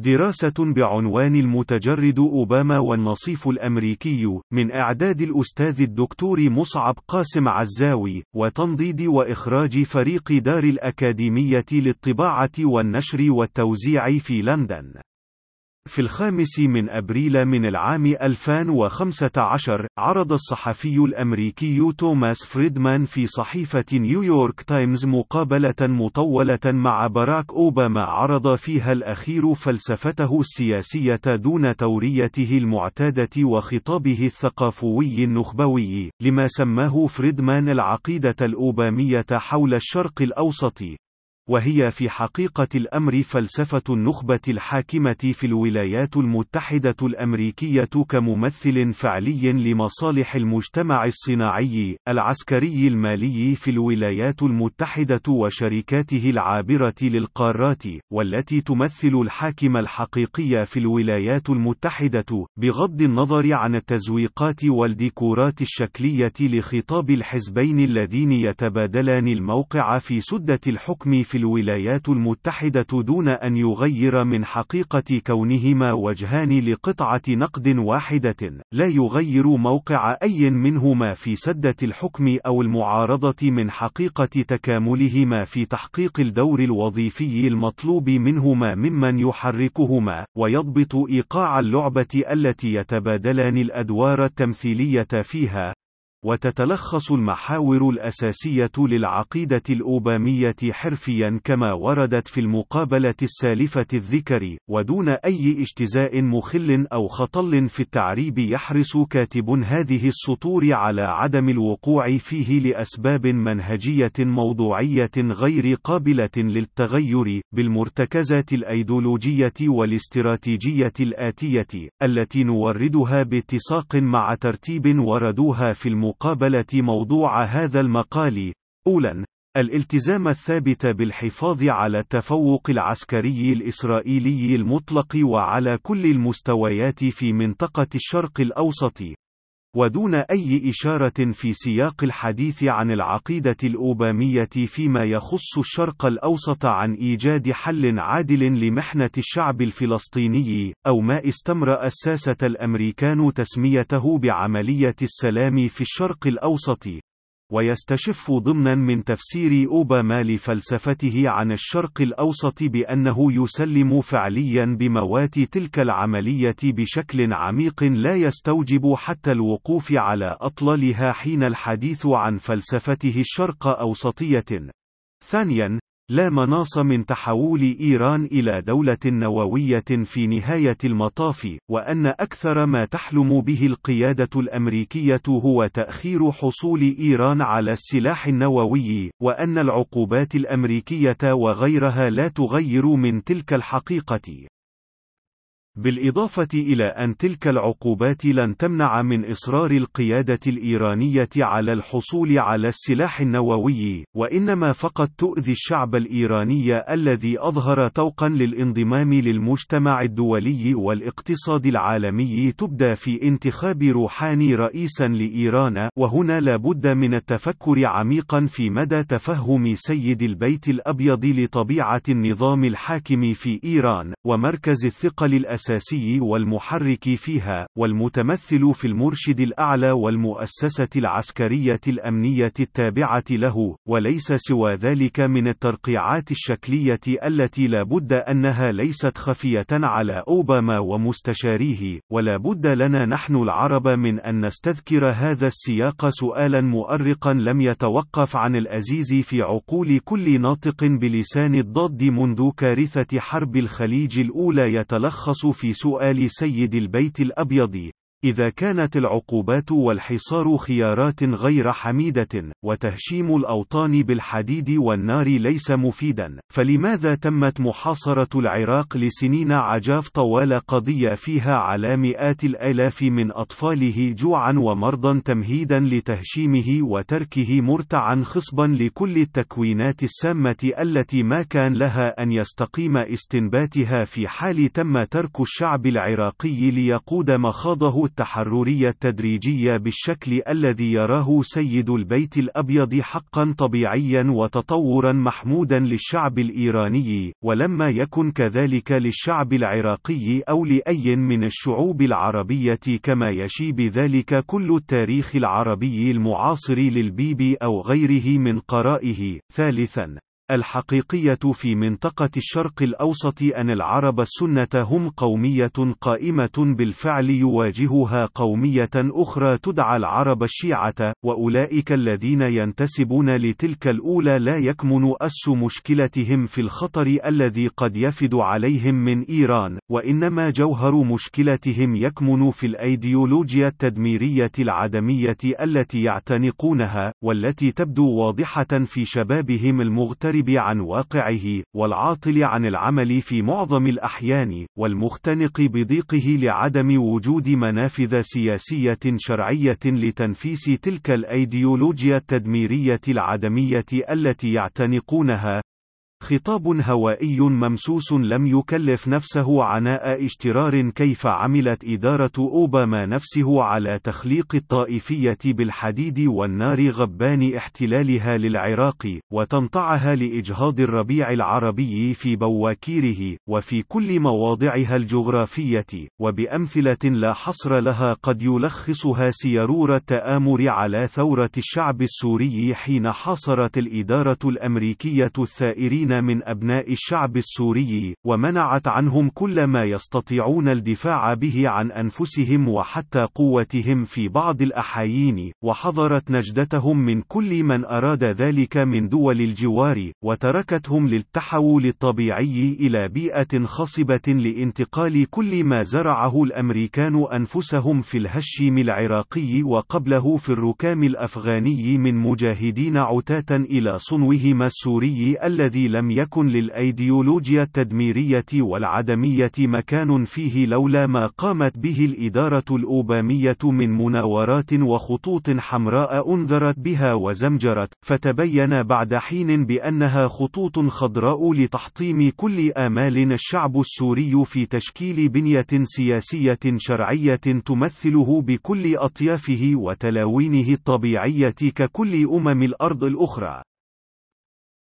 دراسة بعنوان المتجرد أوباما والنصيف الأمريكي، من إعداد الأستاذ الدكتور مصعب قاسم عزاوي، وتنضيد وإخراج فريق دار الأكاديمية للطباعة والنشر والتوزيع في لندن. في الخامس من أبريل من العام 2015 عرض الصحفي الأمريكي توماس فريدمان في صحيفة نيويورك تايمز مقابلة مطولة مع باراك أوباما عرض فيها الأخير فلسفته السياسية دون توريته المعتادة وخطابه الثقافوي النخبوي لما سماه فريدمان العقيدة الأوبامية حول الشرق الأوسط. وهي في حقيقة الأمر فلسفة النخبة الحاكمة في الولايات المتحدة الأمريكية كممثل فعلي لمصالح المجتمع الصناعي، العسكري المالي في الولايات المتحدة وشركاته العابرة للقارات، والتي تمثل الحاكم الحقيقي في الولايات المتحدة، بغض النظر عن التزويقات والديكورات الشكلية لخطاب الحزبين اللذين يتبادلان الموقع في سدة الحكم في الولايات المتحدة دون أن يغير من حقيقة كونهما وجهان لقطعة نقد واحدة، لا يغير موقع أي منهما في سدة الحكم أو المعارضة من حقيقة تكاملهما في تحقيق الدور الوظيفي المطلوب منهما ممن يحركهما، ويضبط إيقاع اللعبة التي يتبادلان الأدوار التمثيلية فيها، وتتلخص المحاور الأساسية للعقيدة الأوبامية حرفيا كما وردت في المقابلة السالفة الذكر، ودون أي اجتزاء مخل أو خطل في التعريب يحرص كاتب هذه السطور على عدم الوقوع فيه لأسباب منهجية موضوعية غير قابلة للتغير، بالمرتكزات الأيديولوجية والاستراتيجية الآتية، التي نوردها باتساق مع ترتيب وردوها في المقابلة مقابلة موضوع هذا المقال. أولا الالتزام الثابت بالحفاظ على التفوق العسكري الإسرائيلي المطلق وعلى كل المستويات في منطقة الشرق الأوسط. ودون أي إشارة في سياق الحديث عن العقيدة الأوبامية فيما يخص الشرق الأوسط عن إيجاد حل عادل لمحنة الشعب الفلسطيني، أو ما استمر الساسة الأمريكان تسميته بعملية السلام في الشرق الأوسط، ويستشف ضمنا من تفسير أوباما لفلسفته عن الشرق الأوسط بأنه يسلم فعليا بموات تلك العملية بشكل عميق لا يستوجب حتى الوقوف على أطلالها حين الحديث عن فلسفته الشرق أوسطية. ثانيا، لا مناص من تحول إيران إلى دولة نووية في نهاية المطاف، وأن أكثر ما تحلم به القيادة الأمريكية هو تأخير حصول إيران على السلاح النووي، وأن العقوبات الأمريكية وغيرها لا تغير من تلك الحقيقة. بالإضافة إلى أن تلك العقوبات لن تمنع من إصرار القيادة الإيرانية على الحصول على السلاح النووي، وإنما فقط تؤذي الشعب الإيراني الذي أظهر توقا للانضمام للمجتمع الدولي والاقتصاد العالمي تبدى في انتخاب روحاني رئيسا لإيران، وهنا لابد من التفكر عميقا في مدى تفهم سيد البيت الأبيض لطبيعة النظام الحاكم في إيران، ومركز الثقل الأساسي الأساسي والمحرك فيها، والمتمثل في المرشد الأعلى والمؤسسة العسكرية الأمنية التابعة له، وليس سوى ذلك من الترقيعات الشكلية التي لا بد أنها ليست خفية على أوباما ومستشاريه، ولا بد لنا نحن العرب من أن نستذكر هذا السياق سؤالا مؤرقا لم يتوقف عن الأزيز في عقول كل ناطق بلسان الضاد منذ كارثة حرب الخليج الأولى يتلخص في سؤال سيد البيت الأبيض. إذا كانت العقوبات والحصار خيارات غير حميدة، وتهشيم الأوطان بالحديد والنار ليس مفيدا، فلماذا تمت محاصرة العراق لسنين عجاف طوال قضية فيها على مئات الآلاف من أطفاله جوعا ومرضا تمهيدا لتهشيمه وتركه مرتعا خصبا لكل التكوينات السامة التي ما كان لها أن يستقيم استنباتها في حال تم ترك الشعب العراقي ليقود مخاضه التحررية التدريجية بالشكل الذي يراه سيد البيت الأبيض حقا طبيعيا وتطورا محمودا للشعب الإيراني، ولما يكن كذلك للشعب العراقي أو لأي من الشعوب العربية كما يشي بذلك كل التاريخ العربي المعاصر للبيبي أو غيره من قرائه. ثالثا الحقيقية في منطقة الشرق الأوسط أن العرب السنة هم قومية قائمة بالفعل يواجهها قومية أخرى تدعى العرب الشيعة، وأولئك الذين ينتسبون لتلك الأولى لا يكمن أس مشكلتهم في الخطر الذي قد يفد عليهم من إيران، وإنما جوهر مشكلتهم يكمن في الأيديولوجيا التدميرية العدمية التي يعتنقونها، والتي تبدو واضحة في شبابهم المغترب الغائب عن واقعه، والعاطل عن العمل في معظم الأحيان، والمختنق بضيقه لعدم وجود منافذ سياسية شرعية لتنفيس تلك الأيديولوجيا التدميرية العدمية التي يعتنقونها، خطاب هوائي ممسوس لم يكلف نفسه عناء اشترار كيف عملت إدارة أوباما نفسه على تخليق الطائفية بالحديد والنار غبان احتلالها للعراق، وتنطعها لإجهاض الربيع العربي في بواكيره، وفي كل مواضعها الجغرافية، وبأمثلة لا حصر لها قد يلخصها سيرور التآمر على ثورة الشعب السوري حين حاصرت الإدارة الأمريكية الثائرين من أبناء الشعب السوري، ومنعت عنهم كل ما يستطيعون الدفاع به عن أنفسهم وحتى قوتهم في بعض الأحايين، وحظرت نجدتهم من كل من أراد ذلك من دول الجوار، وتركتهم للتحول الطبيعي إلى بيئة خصبة لانتقال كل ما زرعه الأمريكان أنفسهم في الهشيم العراقي وقبله في الركام الأفغاني من مجاهدين عتاة إلى صنوهما السوري الذي لم يكن للأيديولوجيا التدميرية والعدمية مكان فيه لولا ما قامت به الإدارة الأوبامية من مناورات وخطوط حمراء أنذرت بها وزمجرت، فتبين بعد حين بأنها خطوط خضراء لتحطيم كل آمال الشعب السوري في تشكيل بنية سياسية شرعية تمثله بكل أطيافه وتلاوينه الطبيعية ككل أمم الأرض الأخرى.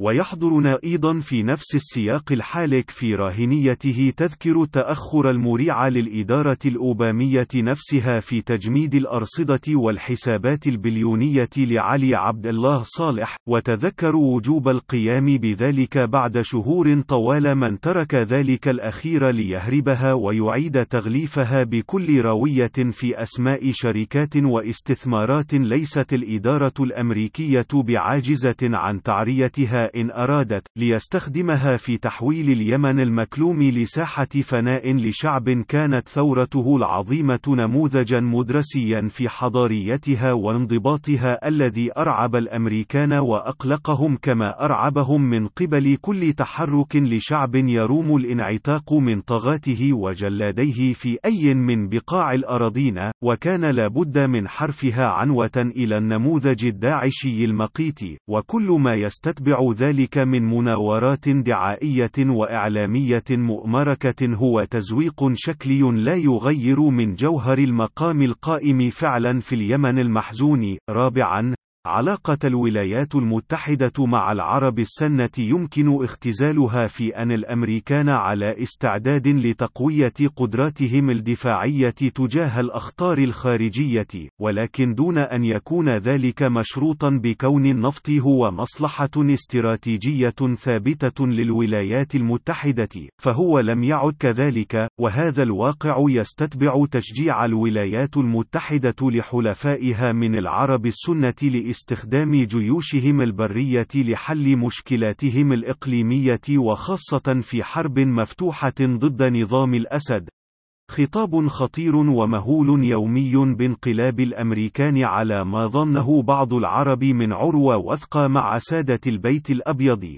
ويحضرنا أيضا في نفس السياق الحالك في راهنيته تذكر تأخر المريع للإدارة الأوبامية نفسها في تجميد الأرصدة والحسابات البليونية لعلي عبد الله صالح، وتذكر وجوب القيام بذلك بعد شهور طوال من ترك ذلك الأخير ليهربها ويعيد تغليفها بكل روية في أسماء شركات واستثمارات ليست الإدارة الأمريكية بعاجزة عن تعريتها إن أرادت، ليستخدمها في تحويل اليمن المكلوم لساحة فناء لشعب كانت ثورته العظيمة نموذجا مدرسيا في حضاريتها وانضباطها الذي أرعب الأمريكان وأقلقهم كما أرعبهم من قبل كل تحرك لشعب يروم الانعتاق من طغاته وجلاديه في أي من بقاع الأراضين، وكان لابد من حرفها عنوة إلى النموذج الداعشي المقيت، وكل ما يستتبع ذلك من مناورات دعائية وإعلامية مؤمركة هو تزويق شكلي لا يغير من جوهر المقام القائم فعلا في اليمن المحزون. رابعا علاقة الولايات المتحدة مع العرب السنة يمكن اختزالها في أن الأمريكان على استعداد لتقوية قدراتهم الدفاعية تجاه الأخطار الخارجية، ولكن دون أن يكون ذلك مشروطا بكون النفط هو مصلحة استراتيجية ثابتة للولايات المتحدة، فهو لم يعد كذلك، وهذا الواقع يستتبع تشجيع الولايات المتحدة لحلفائها من العرب السنة لاستخدام جيوشهم البرية لحل مشكلاتهم الإقليمية وخاصة في حرب مفتوحة ضد نظام الأسد. خطاب خطير ومهول يومي بانقلاب الأمريكان على ما ظنه بعض العرب من عروة وثقة مع سادة البيت الأبيض.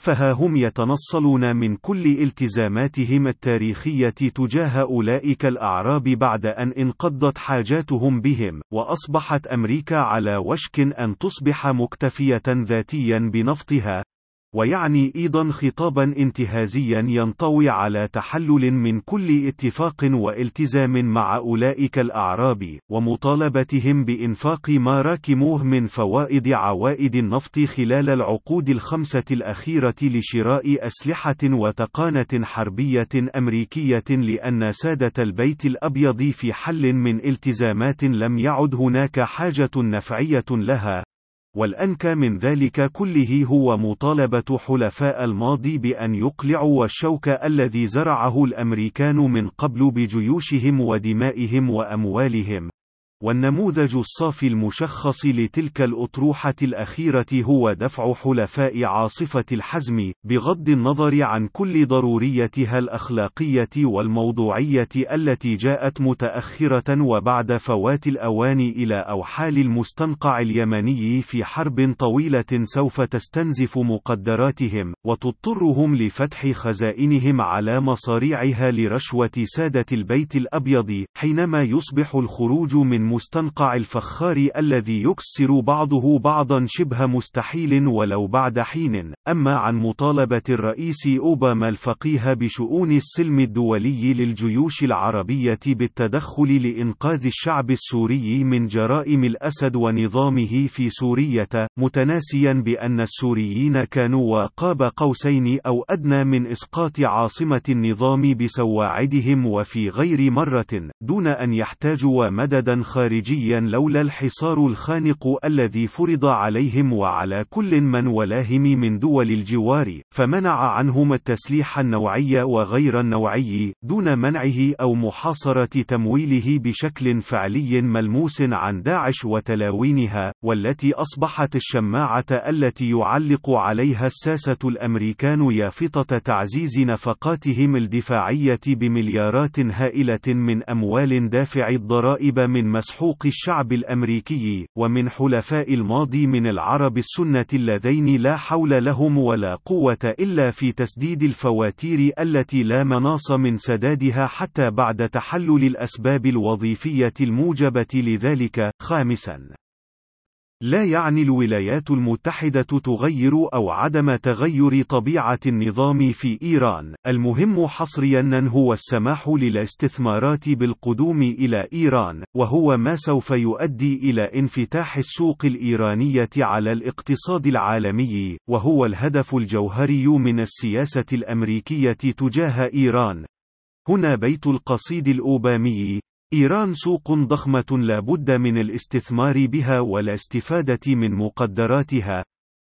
فها هم يتنصلون من كل التزاماتهم التاريخية تجاه أولئك الأعراب بعد أن انقضت حاجاتهم بهم، وأصبحت أمريكا على وشك أن تصبح مكتفية ذاتيا بنفطها، ويعني أيضا خطابا انتهازيا ينطوي على تحلل من كل اتفاق والتزام مع أولئك الأعراب ومطالبتهم بإنفاق ما راكموه من فوائد عوائد النفط خلال العقود الخمسة الأخيرة لشراء أسلحة وتقانة حربية أمريكية لأن سادة البيت الأبيض في حل من التزامات لم يعد هناك حاجة نفعية لها. والأنكى من ذلك كله هو مطالبة حلفاء الماضي بأن يقلعوا الشوك الذي زرعه الأمريكان من قبل بجيوشهم ودمائهم وأموالهم. والنموذج الصافي المشخص لتلك الأطروحة الأخيرة هو دفع حلفاء عاصفة الحزم، بغض النظر عن كل ضروريتها الأخلاقية والموضوعية التي جاءت متأخرة وبعد فوات الأوان إلى أوحال المستنقع اليمني في حرب طويلة سوف تستنزف مقدراتهم، وتضطرهم لفتح خزائنهم على مصاريعها لرشوة سادة البيت الأبيض، حينما يصبح الخروج من المستنقع الفخار الذي يكسر بعضه بعضا شبه مستحيل ولو بعد حين. أما عن مطالبة الرئيس أوباما الفقيه بشؤون السلم الدولي للجيوش العربية بالتدخل لإنقاذ الشعب السوري من جرائم الأسد ونظامه في سورية متناسيا بأن السوريين كانوا وقاب قوسين أو أدنى من إسقاط عاصمة النظام بسواعدهم وفي غير مرة دون أن يحتاجوا مددا خارجيا خارجيا لولا الحصار الخانق الذي فرض عليهم وعلى كل من ولاهم من دول الجوار فمنع عنهم التسليح النوعي وغير النوعي دون منعه أو محاصرة تمويله بشكل فعلي ملموس عن داعش وتلاوينها والتي أصبحت الشماعة التي يعلق عليها الساسة الأمريكان يافطة تعزيز نفقاتهم الدفاعية بمليارات هائلة من أموال دافع الضرائب من مسؤول مسحوق الشعب الأمريكي، ومن حلفاء الماضي من العرب السنة اللذين لا حول لهم ولا قوة إلا في تسديد الفواتير التي لا مناص من سدادها حتى بعد تحلل الأسباب الوظيفية الموجبة لذلك. خامسا لا يعني الولايات المتحدة تغير أو عدم تغير طبيعة النظام في إيران، المهم حصريا هو السماح للاستثمارات بالقدوم إلى إيران، وهو ما سوف يؤدي إلى انفتاح السوق الإيرانية على الاقتصاد العالمي، وهو الهدف الجوهري من السياسة الأمريكية تجاه إيران. هنا بيت القصيد الأوبامي، إيران سوق ضخمة لا بد من الاستثمار بها والاستفادة من مقدراتها،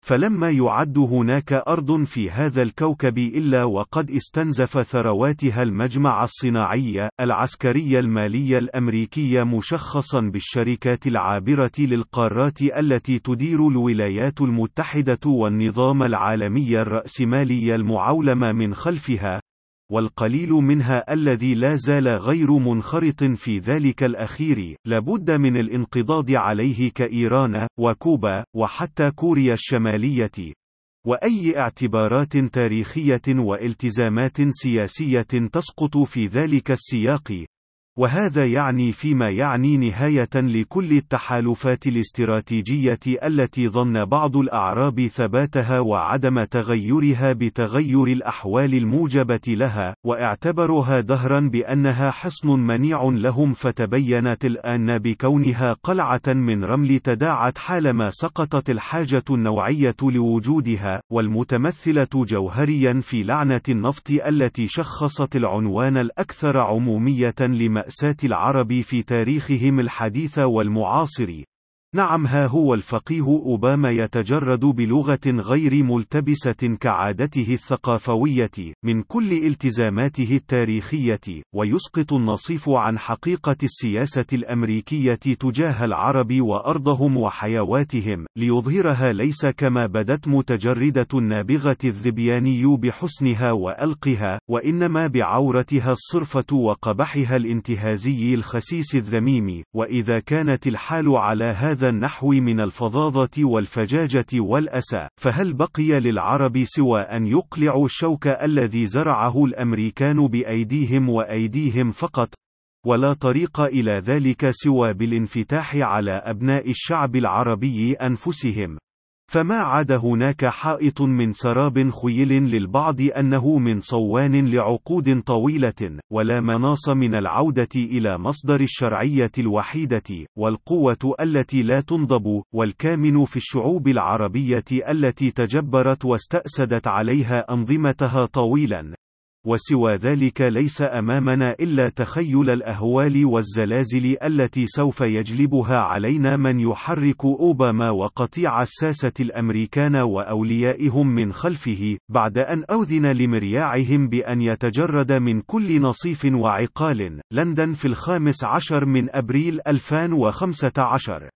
فلما يعد هناك أرض في هذا الكوكب إلا وقد استنزف ثرواتها المجمع الصناعي، العسكري المالي الأمريكي مشخصا بالشركات العابرة للقارات التي تدير الولايات المتحدة والنظام العالمي الرأسمالي المعولم من خلفها، والقليل منها الذي لا زال غير منخرط في ذلك الأخير، لابد من الانقضاض عليه كإيران، وكوبا، وحتى كوريا الشمالية. وأي اعتبارات تاريخية والتزامات سياسية تسقط في ذلك السياق، وهذا يعني فيما يعني نهاية لكل التحالفات الاستراتيجية التي ظن بعض الأعراب ثباتها وعدم تغيرها بتغير الأحوال الموجبة لها، واعتبروها دهرا بأنها حصن منيع لهم فتبينت الآن بكونها قلعة من رمل تداعت حالما سقطت الحاجة النوعية لوجودها، والمتمثلة جوهريا في لعنة النفط التي شخصت العنوان الأكثر عمومية لمأساة مأساة العرب في تاريخهم الحديث والمعاصر. نعم ها هو الفقيه أوباما يتجرد بلغة غير ملتبسة كعادته الثقافوية من كل التزاماته التاريخية ويسقط النصيف عن حقيقة السياسة الأمريكية تجاه العرب وأرضهم وحيواتهم ليظهرها ليس كما بدت متجردة النابغة الذبياني بحسنها وألقها وإنما بعورتها الصرفة وقبحها الانتهازي الخسيس الذميم وإذا كانت الحال على هذا هذا النحو من الفظاظة والفجاجة والأسى، فهل بقي للعرب سوى أن يقلعوا الشوك الذي زرعه الأمريكان بأيديهم وأيديهم فقط؟ ولا طريق إلى ذلك سوى بالانفتاح على أبناء الشعب العربي أنفسهم. فما عاد هناك حائط من سراب خيل للبعض أنه من صوان لعقود طويلة، ولا مناص من العودة إلى مصدر الشرعية الوحيدة، والقوة التي لا تنضب، والكامن في الشعوب العربية التي تجبرت واستأسدت عليها أنظمتها طويلا، وسوى ذلك ليس أمامنا إلا تخيل الأهوال والزلازل التي سوف يجلبها علينا من يحرك أوباما وقطيع الساسة الأمريكان وأوليائهم من خلفه، بعد أن أوذن لمرياعهم بأن يتجرد من كل نصيف وعقال. لندن في الخامس عشر من أبريل 2015